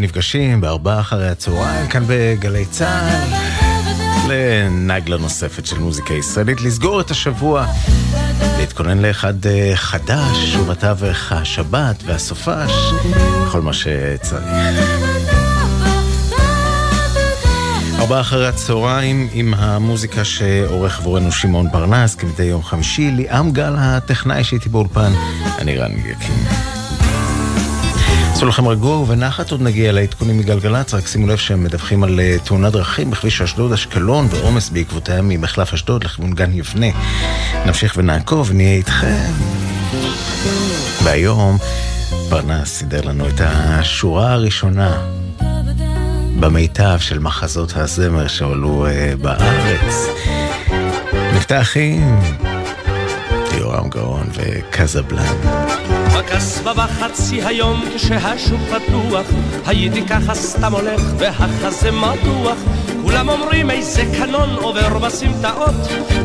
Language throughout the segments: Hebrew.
נפגשים בארבעה אחרי הצהריים, כאן בגלי צה"ל, לנגלה נוספת של מוזיקה ישראלית, לסגור את השבוע, להתכונן לאחד אה, חדש, ובתווך השבת והסופש, כל מה שצריך. ארבעה אחרי הצהריים עם המוזיקה שעורך עבורנו שמעון פרנס, כמדי יום חמישי, ליאם גל הטכנאי שהייתי באולפן, אני רן יקין. עשו לכם רגוע ובנחת עוד נגיע לעדכונים מגלגלצ, רק שימו לב שהם מדווחים על אה, תאונת דרכים בכביש אשדוד אשקלון ועומס בעקבותיה ממחלף אשדוד לכיוון גן יבנה. נמשיך ונעקוב, נהיה איתכם. והיום פרנס סידר לנו את השורה הראשונה במיטב של מחזות הזמר שעלו uh, בארץ. נפתח עם יורם גאון וקזבלן. בקסבה בחצי היום כשהשוק פתוח. הייתי ככה סתם הולך והחזה מתוח. כולם אומרים איזה קנון עובר בסמטאות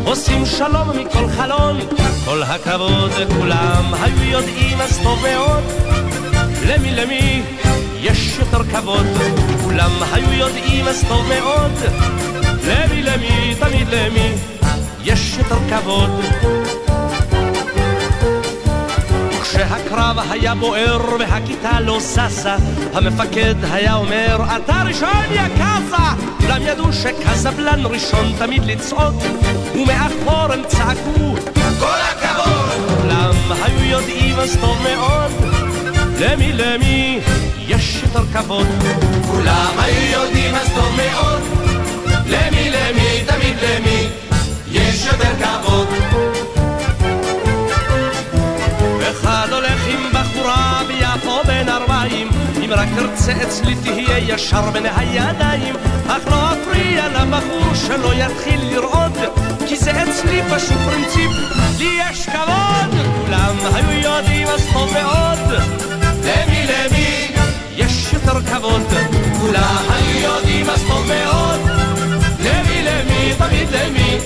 עושים שלום מכל חלון. כל הכבוד כולם היו יודעים אז טוב מאוד. למי למי יש יותר כבוד? כולם היו יודעים אז טוב מאוד. למי למי תמיד למי יש יותר כבוד כשהקרב היה בוער והכיתה לא ששה, המפקד היה אומר, אתה ראשון יא קאזה! כולם ידעו שקזבלן ראשון תמיד לצעוד, ומאחור הם צעקו, כל הכבוד! כולם היו יודעים אז טוב מאוד, למי למי יש יותר כבוד. כולם היו יודעים אז טוב מאוד, אם רק תרצה אצלי תהיה ישר בין הידיים. אך לא אפריע לבחור שלא יתחיל לרעוד כי זה אצלי פשוט פרינציפ לי יש כבוד כולם היו יודעים אז טוב מאוד. למי למי? יש יותר כבוד כולם היו יודעים אז טוב מאוד. למי למי? תמיד למי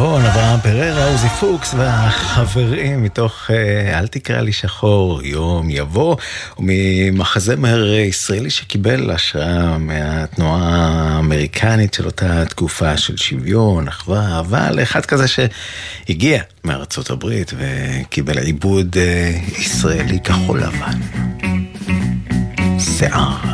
נבון, אברהם פררה, עוזי פוקס והחברים מתוך אה, אל תקרא לי שחור, יום יבוא, וממחזמר ישראלי שקיבל השראה מהתנועה האמריקנית של אותה תקופה של שוויון, אחווה, אבל אחד כזה שהגיע מארצות הברית וקיבל עיבוד אה, ישראלי כחול לבן. שיער.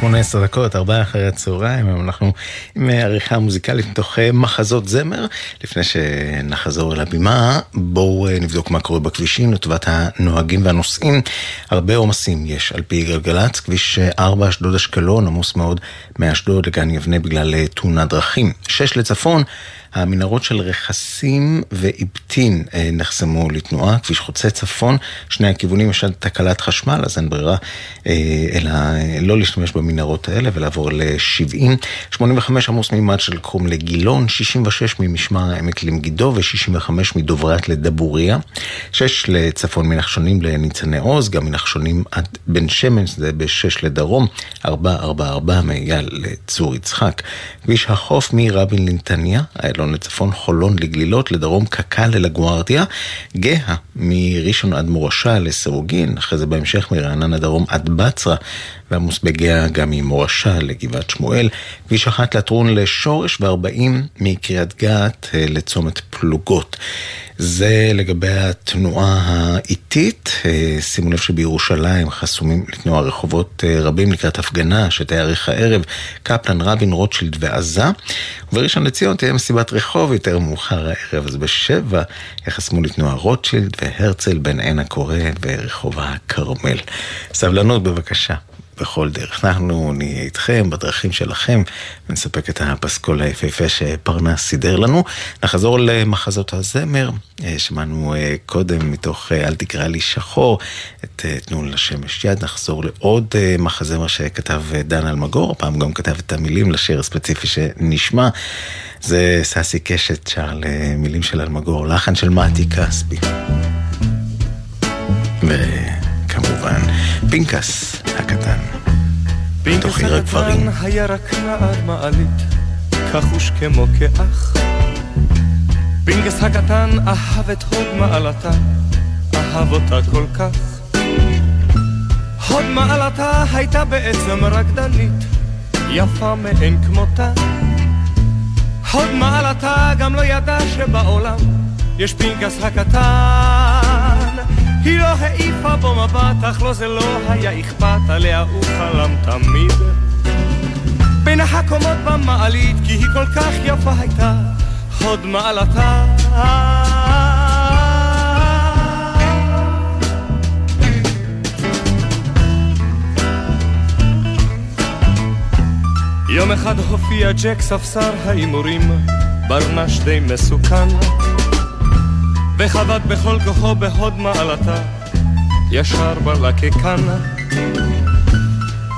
18 דקות, ארבעה אחרי הצהריים, אנחנו עם אה, עריכה מוזיקלית מתוך אה, מחזות זמר. לפני שנחזור אל הבימה, בואו אה, נבדוק מה קורה בכבישים לטובת הנוהגים והנוסעים. הרבה עומסים יש על פי גלגלצ, כביש 4 אשדוד אשקלון עמוס מאוד מאשדוד לגן יבנה בגלל תאונת דרכים. 6 לצפון. המנהרות של רכסים ואיבטין אה, נחסמו לתנועה, כביש חוצה צפון, שני הכיוונים יש תקלת חשמל, אז אין ברירה אה, אלא אה, לא להשתמש במנהרות האלה ולעבור ל-70. 85 עמוס מימד של קרום לגילון, 66 ממשמר העמק למגידו ו-65 מדוברת לדבוריה. 6 לצפון מנחשונים לניצני עוז, גם מנחשונים עד בן שמן, זה ב-6 לדרום, 444 מאייל לצור יצחק. כביש החוף מרבין לנתניה, איילון לצפון, חולון לגלילות, לדרום קק"ל ללגוארדיה, גאה מראשון עד מורשה לסירוגין, אחרי זה בהמשך מרעננה דרום עד בצרה, ועמוס בגאה גם ממורשה לגבעת שמואל, כביש אחת לטרון לשורש ו-40 מקריית גת אה, לצומת פלוגות. זה לגבי התנועה האיטית. אה, שימו לב שבירושלים חסומים לתנועה רחובות אה, רבים לקראת הפגנה שתארך הערב, קפלן, רבין, רוטשילד ועזה. ובראשון לציון תהיה מסיבת רחוב יותר מאוחר הערב, אז בשבע יחסמו לתנועה רוטשילד והרצל בן עין הקורא ורחוב הכרמל. סבלנות בבקשה. בכל דרך. אנחנו נהיה איתכם בדרכים שלכם ונספק את הפסקול היפהפה שפרנס סידר לנו. נחזור למחזות הזמר, אה, שמענו אה, קודם מתוך אה, אל תקרא לי שחור את תנו לשמש יד. נחזור לעוד מחזמר שכתב דן אלמגור, הפעם גם כתב את המילים לשיר הספציפי שנשמע. זה ששי קשת שר למילים של אלמגור, לחן של מתי כספי. וכמובן, פינקס הקטן. פינקס הקטן היה רק נער מעלית, כחוש כמו כאח. פינקס הקטן אהב את הוד מעלתה, אהב אותה כל כך. הוד מעלתה הייתה בעצם רקדנית, יפה מאין כמותה. הוד מעלתה גם לא ידע שבעולם יש פנקס הקטן. היא לא העיפה בו מבט, אך לו זה לא היה אכפת, עליה הוא חלם תמיד. בין הקומות במעלית, כי היא כל כך יפה הייתה, הוד מעלתה. יום אחד הופיע ג'ק ספסר ההימורים, ברנש די מסוכן. וחבט בכל כוחו בהוד מעלתה, ישר בלקקן.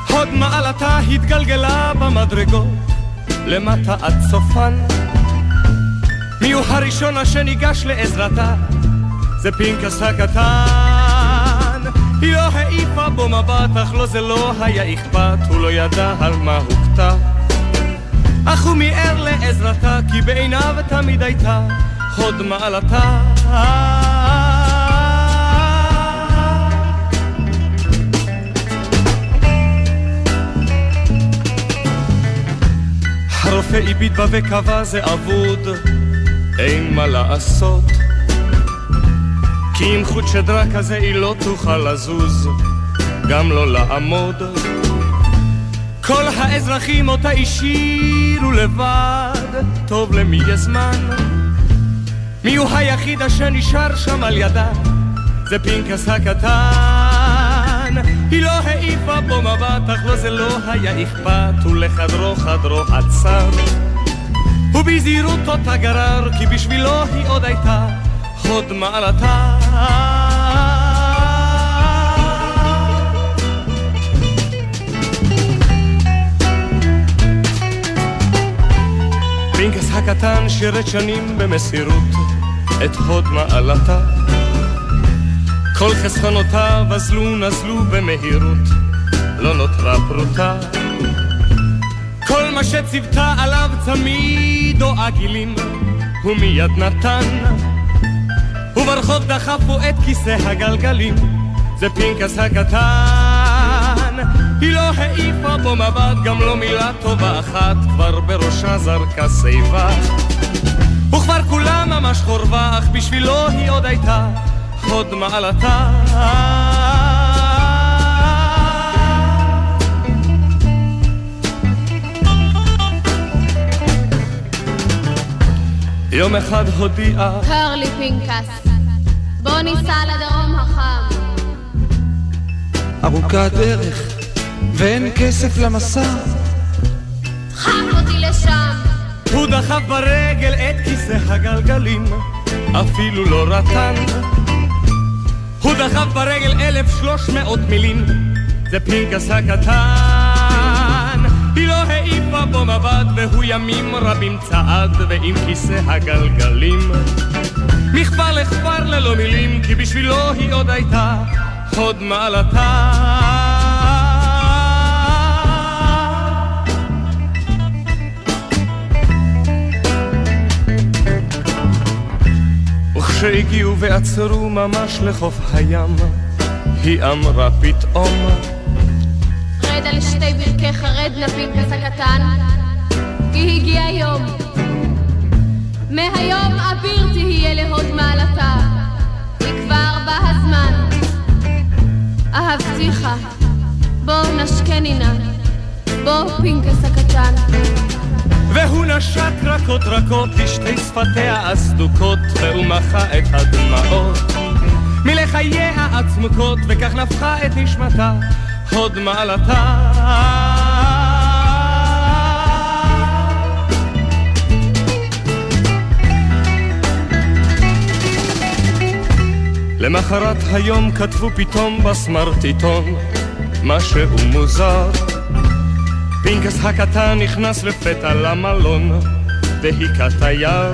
הוד מעלתה התגלגלה במדרגות, למטה עד סופן. מי הוא הראשון אשר ניגש לעזרתה? זה פנקס הקטן. היא לא העיפה בו מבט, אך לו זה לא היה אכפת, הוא לא ידע על מה הוכתה. אך הוא מיהר לעזרתה, כי בעיניו תמיד הייתה הוד מעלתה. הרופא הביט בה וקבע זה אבוד, אין מה לעשות. כי עם חוט שדרה כזה היא לא תוכל לזוז, גם לא לעמוד. כל האזרחים אותה השאירו לבד, טוב למי יש זמן. מי הוא היחיד אשר נשאר שם על ידה? זה פנקס הקטן. היא לא העיפה בו מבט, אך לו זה לא היה אכפת, ולחדרו חדרו עצר. ובזהירות אותה גרר, כי בשבילו היא עוד הייתה חוד מעלתה. פינקס הקטן שירת שנים במסירות את הוד מעלתה. כל חסכונותיו אזלו נזלו במהירות, לא נותרה פרוטה. כל מה שציוותה עליו צמיד או עגילים, הוא מיד נתן. וברחוב דחפו את כיסא הגלגלים, זה פנקס הקטן. היא לא העיפה בו מבט, גם לא מילה טובה אחת, כבר בראשה זרקה שיבה. וכבר כולה ממש חורבה, אך בשבילו היא עוד הייתה חוד מעלתה. יום אחד הודיעה קרלי פינקס בוא ניסע לדרום החם. ארוכה הדרך, ואין כסף למסע. דחק אותי לשם. הוא דחף ברגל את כיסא הגלגלים, אפילו לא רטן. הוא דחף ברגל אלף שלוש מאות מילים, זה פנקס הקטן. היא לא העיפה בו מבט, והוא ימים רבים צעד, ועם כיסא הגלגלים. מכפר לכפר ללא מילים, כי בשבילו היא עוד הייתה הוד מעלתה. וכשהגיעו ועצרו ממש לחוף הים, היא אמרה פתאום רד על שתי ברכיך, רד לפנקס הקטן, כי הגיע יום. מהיום אביר תהיה להוד מעלתה, כי כבר בא הזמן. אהבתיך, בוא נשקני נא, בוא פנקס הקטן. והוא נשק רכות רכות לשתי שפתיה הסדוקות, והוא מחה את הדמעות מלחייה הצמוקות, וכך נפחה את נשמתה הוד מעלתה. למחרת היום כתבו פתאום בסמרטיטון משהו מוזר פינקס הקטן נכנס לפתע למלון והיכה תייר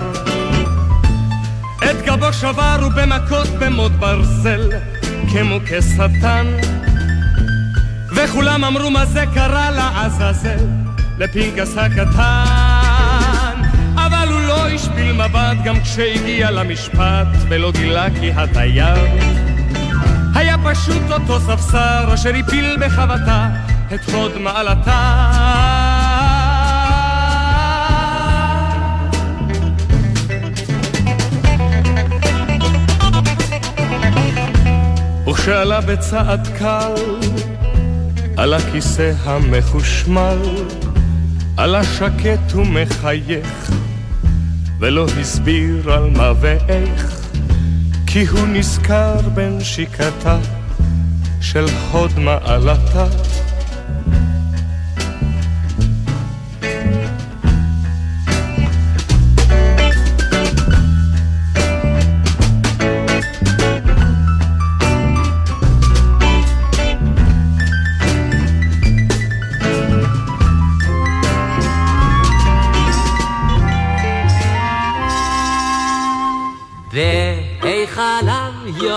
את גבו שבר ובמכות במוט ברזל כמו כשטן. וכולם אמרו מה זה קרה לעזאזל? לפינקס הקטן. אבל הוא לא השפיל מבט גם כשהגיע למשפט ולא גילה כי התייר. היה פשוט אותו ספסר אשר הפיל בחבטה את הוד מעלתה. וכשעלה בצעד קל על הכיסא המחושמל, עלה שקט ומחייך, ולא הסביר על מה ואיך, כי הוא נזכר בנשיקתה של הוד מעלתה.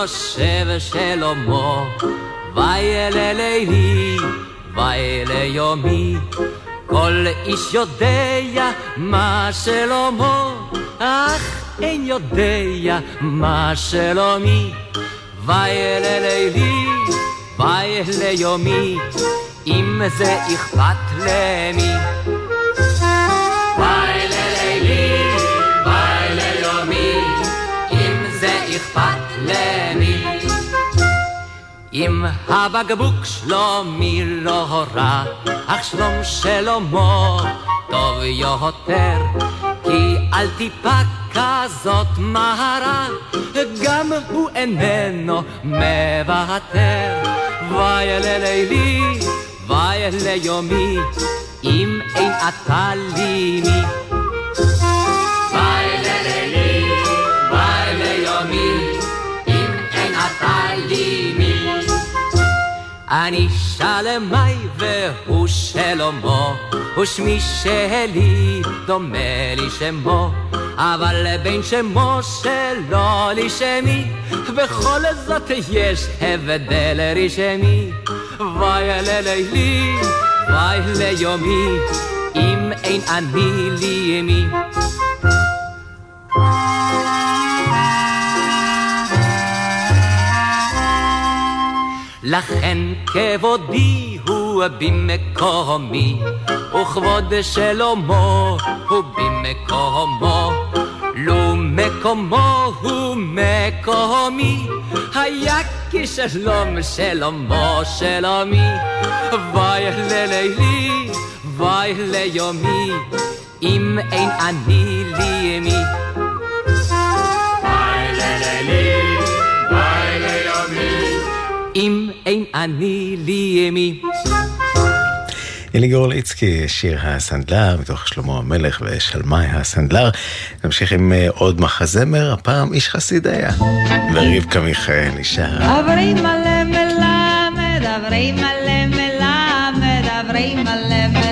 יושב שלמה, וילה לילי, וילה יומי. כל איש יודע מה שלמה, אך אין יודע מה שלומי. וילה לילי, וילה יומי, אם זה אכפת למי. אם הבקבוק שלומי לא רע, אך שלום שלמה טוב יותר, כי על טיפה כזאת מהרה, גם הוא איננו מוותר. וילה לילי, וילה יומי, אם אין אתה לי מי. אני שלמי והוא שלמה, ושמי שלי דומה לי שמו, אבל בין שמו שלו לי שמי, בכל זאת יש הבדל רשמי. וילה לילי, וילה יומי, אם אין אני לי לכן כבודי הוא במקומי, וכבוד שלמה הוא במקומו. לו מקומו הוא מקומי, היה כשלום שלמה שלומי. וואי ללילי, וואי ליומי, אם אין אני לי מי. אם אין אני לי ימי. אליגור ליצקי, שיר הסנדלר, מתוך שלמה המלך ושלמי הסנדלר. נמשיך עם אה, עוד מחזמר, הפעם איש חסיד היה. ורבקה מיכאלי שרה. אברי מלא מלמד, אברי מלא מלמד, אברי מלא מלמד,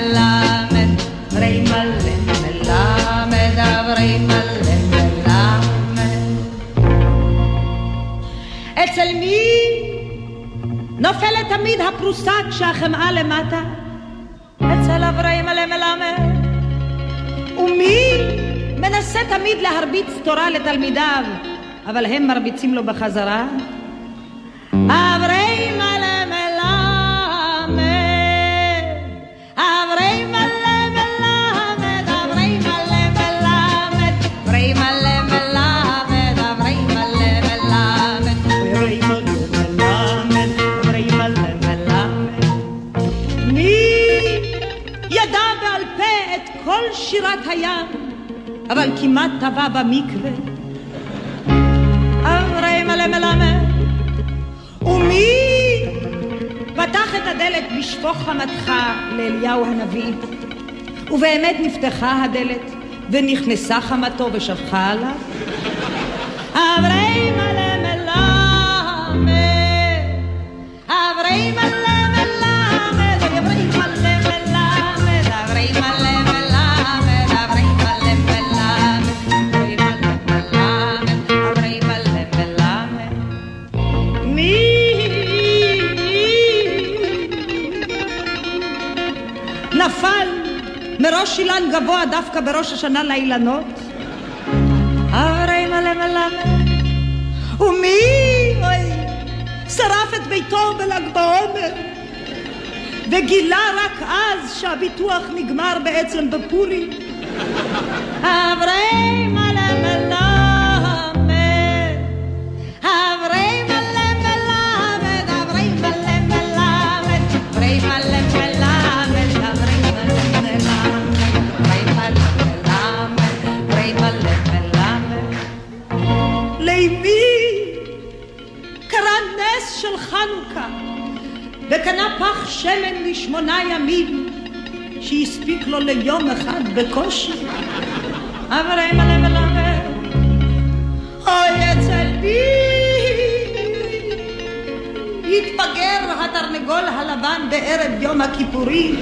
נופלת תמיד הפרוסה כשהחמאה למטה? אצל אברי מלא מלמד. ומי מנסה תמיד להרביץ תורה לתלמידיו, אבל הם מרביצים לו בחזרה? שירת הים, אבל כמעט טבע במקווה? אברי מלא מלמד. ומי פתח את הדלת בשפוך חמתך לאליהו הנביא? ובאמת נפתחה הדלת, ונכנסה חמתו ושפכה עליו? אברי מלא מראש אילן גבוה דווקא בראש השנה לאילנות? הרי מלא מלמד. ומי, אוי, שרף את ביתו בל"ג בעומר, וגילה רק אז שהביטוח נגמר בעצם בפורים? אברי מלא מלמד, חנוכה, וקנה פח שמן לשמונה ימים, שהספיק לו ליום אחד בקושי. אברי מלא מלמד, אוי אצל מי התבגר התרנגול הלבן בערב יום הכיפורים,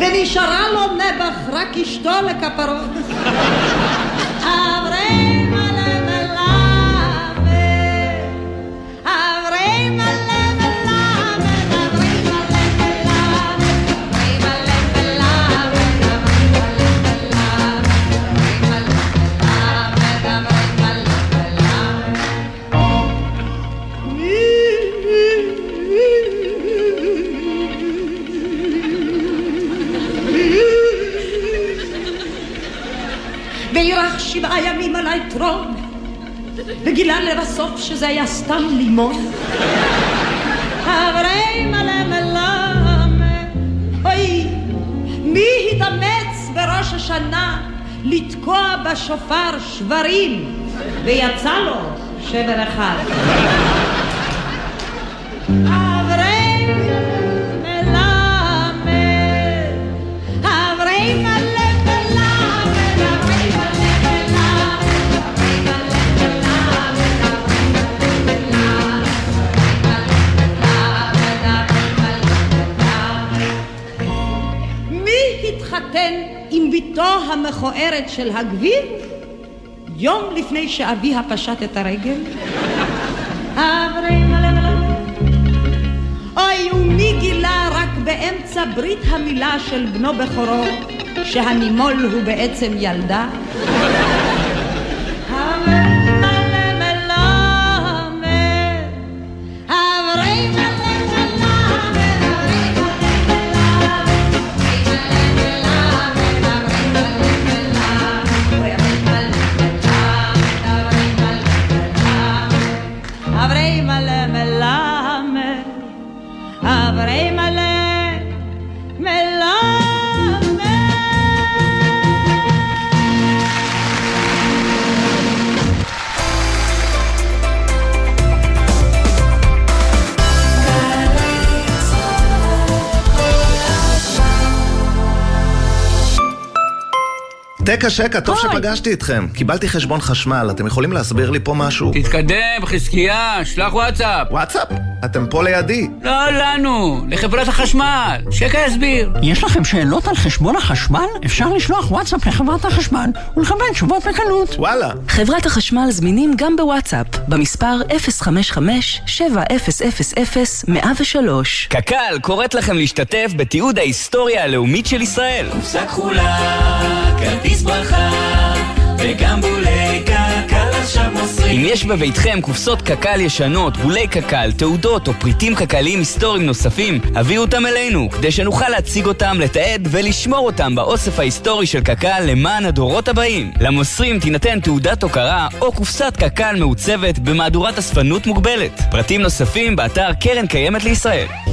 ונשארה לו נעבך רק אשתו לכפרות. לבסוף שזה היה סתם לימון. אברי מלא מלמד, אוי, מי התאמץ בראש השנה לתקוע בשופר שברים, ויצא לו שבר אחד. המכוערת של הגביר יום לפני שאביה פשט את הרגל? אוי, ומי גילה רק באמצע ברית המילה של בנו בכורו, שהנימול הוא בעצם ילדה? תקה שקה, טוב שפגשתי אתכם. קיבלתי חשבון חשמל, אתם יכולים להסביר לי פה משהו? תתקדם, חזקיה, שלח וואטסאפ. וואטסאפ? אתם פה לידי. לא לנו, לחברת החשמל. שקה יסביר. יש לכם שאלות על חשבון החשמל? אפשר לשלוח וואטסאפ לחברת החשמל ולקבל תשובות בקלות. וואלה. חברת החשמל זמינים גם בוואטסאפ, במספר 055-7000-103. קק"ל קוראת לכם להשתתף בתיעוד ההיסטוריה הלאומית של ישראל. קופסה כחולה, כרטיס ברכה, וגם יש בביתכם קופסות קק"ל ישנות, בולי קק"ל, תעודות או פריטים קק"ליים היסטוריים נוספים, הביאו אותם אלינו, כדי שנוכל להציג אותם, לתעד ולשמור אותם באוסף ההיסטורי של קק"ל למען הדורות הבאים. למוסרים תינתן תעודת הוקרה או קופסת קק"ל מעוצבת במהדורת אספנות מוגבלת. פרטים נוספים באתר קרן קיימת לישראל.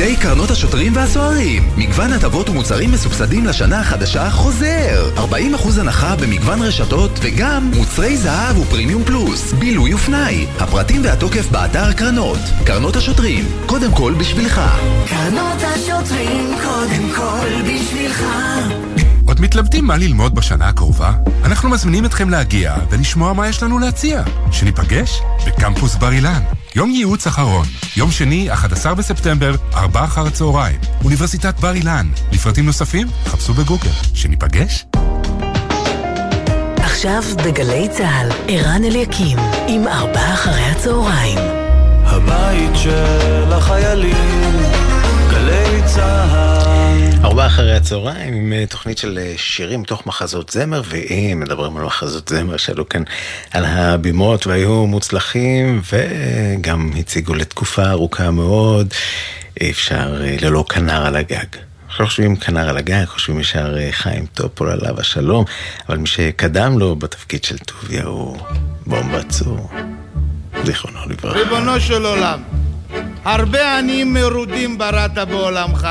עמיתי קרנות השוטרים והסוהרים מגוון הטבות ומוצרים מסובסדים לשנה החדשה חוזר 40% הנחה במגוון רשתות וגם מוצרי זהב ופרימיום פלוס בילוי ופנאי הפרטים והתוקף באתר קרנות קרנות השוטרים, קודם כל בשבילך קרנות השוטרים, קודם כל בשבילך. עוד מתלבטים מה ללמוד בשנה הקרובה? אנחנו מזמינים אתכם להגיע ולשמוע מה יש לנו להציע. שניפגש בקמפוס בר אילן. יום ייעוץ אחרון, יום שני, 11 בספטמבר, 4 אחר הצהריים. אוניברסיטת בר אילן. לפרטים נוספים, חפשו בגוגל. שניפגש? עכשיו בגלי צה"ל, ערן אליקים, עם ארבעה אחרי הצהריים. הבית של החיילים, גלי צה"ל. ארבעה אחרי הצהריים עם אה, תוכנית של אה, שירים מתוך מחזות זמר, ואם מדברים על מחזות זמר שעלו כאן על הבימות והיו מוצלחים וגם הציגו לתקופה ארוכה מאוד, אי אפשר אה, ללא כנר על הגג. אנחנו לא חושבים כנר על הגג, חושבים ישר חיים טופול עליו השלום, אבל מי שקדם לו בתפקיד של טוביה הוא בומבה צור, זיכרונו לברכה. ריבונו של עולם, הרבה עניים מרודים בראת בעולמך.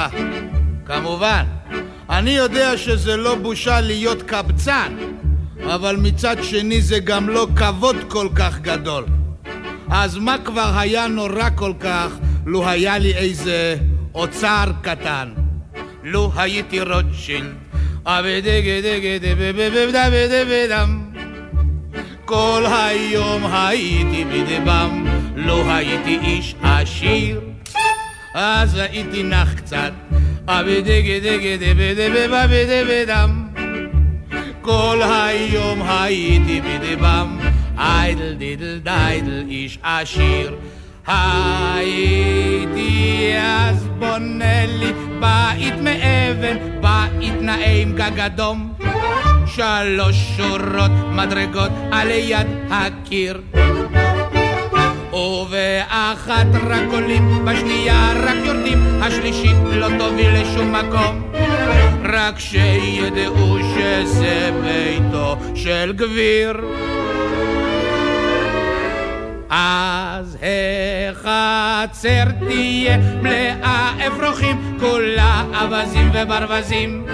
כמובן, אני יודע שזה לא בושה להיות קבצן, אבל מצד שני זה גם לא כבוד כל כך גדול. אז מה כבר היה נורא כל כך לו היה לי איזה אוצר קטן? לו הייתי רוטשילד, כל היום הייתי בדבם, לא הייתי איש עשיר, אז הייתי נח קצת. כל היום הייתי בדבם, איידל דידל דיידל איש עשיר. הייתי אז בונה לי בית מאבן, בית נעים גג אדום. שלוש שורות מדרגות על יד הקיר. ובאחת רק עולים, בשנייה רק יורדים, השלישית לא תוביל לשום מקום. רק שידעו שזה ביתו של גביר. אז החצר תהיה מלאה אפרוחים, כולה אווזים וברווזים,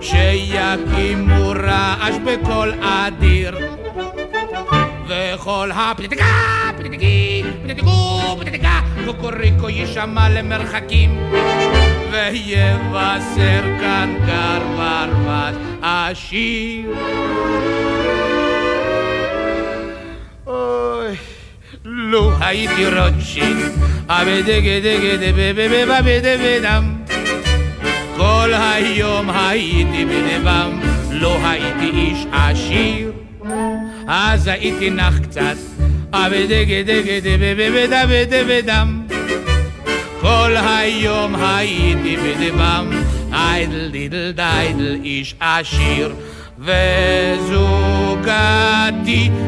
שיקימו רעש בקול אדיר. וכל הפליטיקה, פליטיקי, פליטיקו, פליטיקה, קוקוריקו יישמע למרחקים, ויבשר כאן ברווז עשיר. אוי, לו הייתי רוטשילד, אבדגדגדבבבבבדם, כל היום הייתי בדבם, לא הייתי איש עשיר. אז הייתי נח קצת, אבדגדגדבבבדם. כל היום הייתי בדבם, איידל דידל דיידל איש עשיר. וזוגתי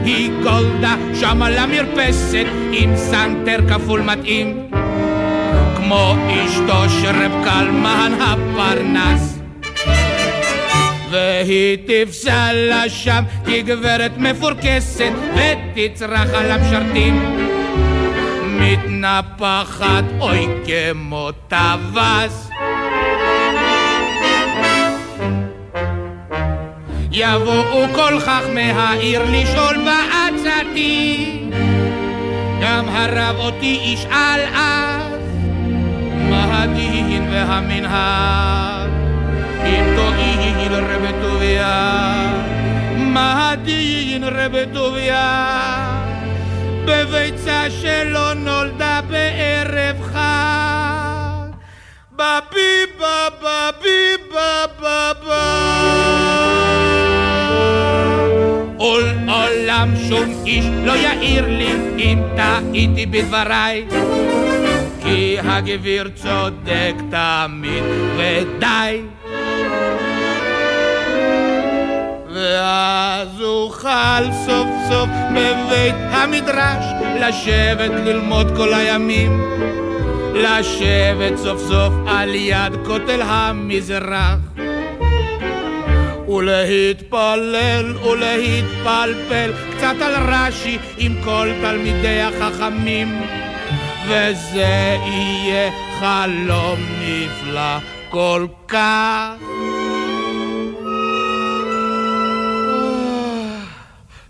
היא גולדה שם על המרפסת עם סנטר כפול מתאים כמו אשתו של רב קלמן הפרנס והיא תפסל לה שם כגברת מפורקסת ותצרח על המשרתים. מתנפחת אוי כמו טווס. יבואו כל חכמי העיר לשאול בעצתי. גם הרב אותי ישאל אז מה הדין והמנהג אם תואיל רבי טוביה מה הדין רבי טוביה בביצה שלא נולדה בערב חג בביבה בביבה בבה עול עולם שום איש לא יעיר לי אם טעיתי בדבריי כי הגביר צודק תמיד ודי ואז אוכל סוף סוף בבית המדרש לשבת ללמוד כל הימים. לשבת סוף סוף על יד כותל המזרח. ולהתפלל ולהתפלפל קצת על רש"י עם כל תלמידי החכמים. וזה יהיה חלום נפלא כל כך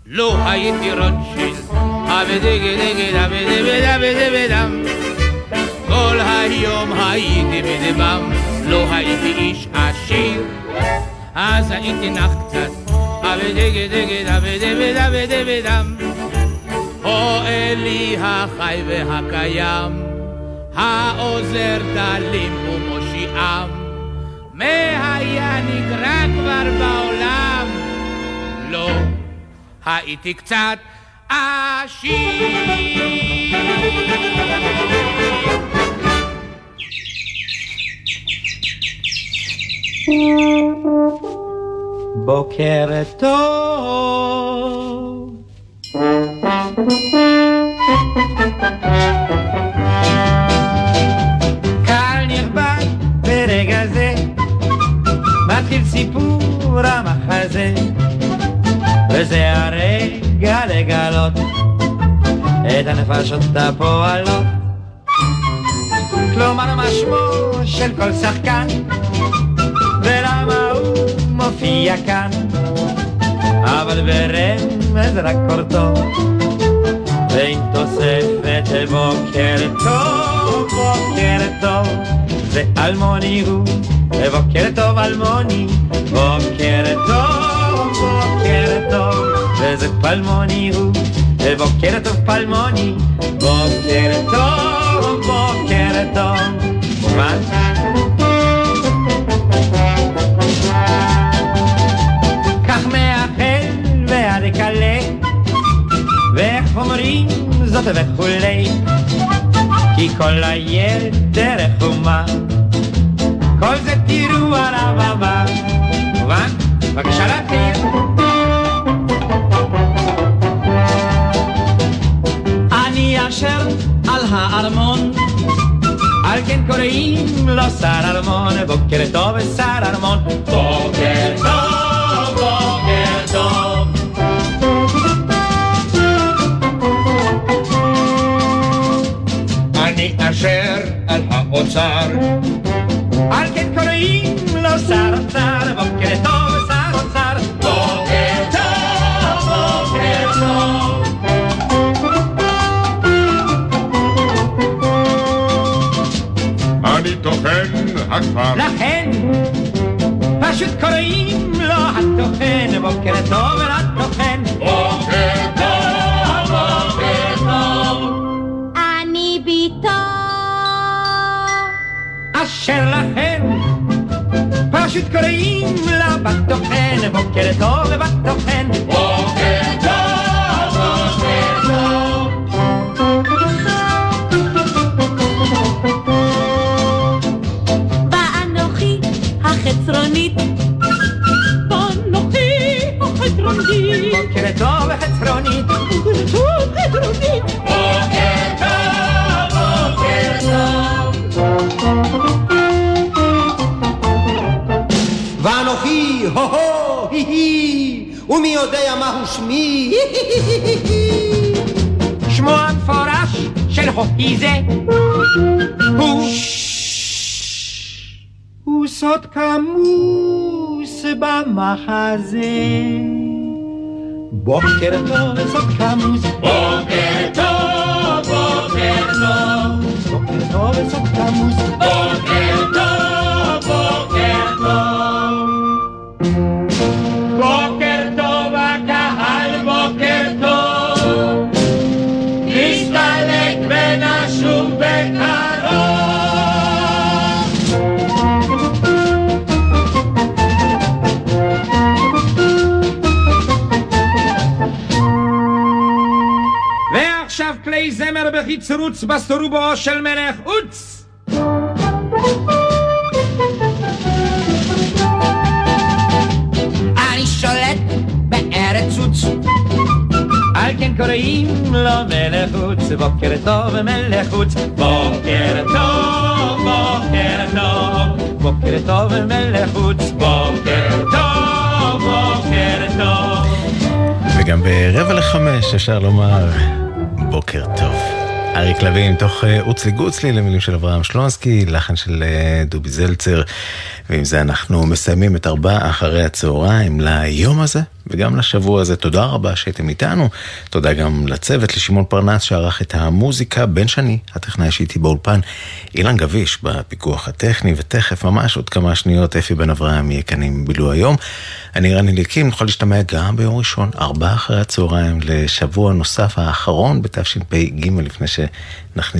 לו הייתי רוטשילד, אבדגדגד, אבדבדבדבדם כל היום הייתי בדבם, לא הייתי איש עשיר אז הייתי נח קצת, אבדגדגד, אבדבדבדבדם או אלי החי והקיים, העוזר דלים ומושיעם, מה היה נגרע כבר בעולם? לא. הייתי קצת עשיר. בוקר טוב. מתחיל סיפור המחזה. וזה הרגע לגלות את הנפשות הפועלות. כלומר מה שמו של כל שחקן, ולמה הוא מופיע כאן. אבל ברמז רק קורטו, ועם תוספת בוקר טוב, בוקר טוב, ואלמוני הוא, ובוקר טוב אלמוני, בוקר טוב, בוקר טוב, וזה פלמוני הוא, ובוקר טוב פלמוני, בוקר טוב, בוקר טוב? כך מהחל ועד כלה, ואיך אומרים זאת וכולי, כל היתר חומה, כל זה תראו על הבמה, מובן? בבקשה להתחיל. אני אשר על הארמון, על כן קוראים לו שר ארמון, בוקר טוב שר ארמון, בוקר טוב, בוקר טוב. אני אשר על האוצר, על כן קוראים לו שר אוצר, בוקר טוב שר אוצר, בוקר טוב, בוקר טוב. אני טוחן הכפר. לכן פשוט קוראים לו הטוחן, בוקר טוב לטוחן. אני ביתו. אשר לכן פשוט קוראים לה בטוחן, בוקר טוב לטוחן. בוקר הו-הו, ומי יודע מהו שמי? שמו המפורש של הופי זה. הוא. הוא סוד כמוס במחזה. בוקר טוב סוד כמוס. בוקר טוב בוקר טוב. בוקר טוב סוד כמוס. בוקר טוב זמר בחיצרוץ בסטרובו של מלך עוץ אני שולט בארץ עוץ על כן קוראים לו מלך עוץ בוקר טוב מלך עוץ בוקר טוב בוקר טוב. בוקר טוב מלך עוץ בוקר טוב בוקר טוב. וגם ברבע לחמש אפשר לומר. אריק לביא מתוך אה, אוצלי גוצלי למילים של אברהם שלונסקי, לחן של אה, דובי זלצר, ועם זה אנחנו מסיימים את ארבעה אחרי הצהריים ליום הזה וגם לשבוע הזה. תודה רבה שהייתם איתנו, תודה גם לצוות, לשמעון פרנס שערך את המוזיקה, בן שני, הטכנאי שאיתי באולפן, אילן גביש בפיקוח הטכני, ותכף ממש עוד כמה שניות אפי בן אברהם יהיה כאן עם בילו היום. אני רני ליקים, נוכל להשתמע גם ביום ראשון, ארבעה אחרי הצהריים לשבוע נוסף האחרון בתשפ"ג לפני שנכניס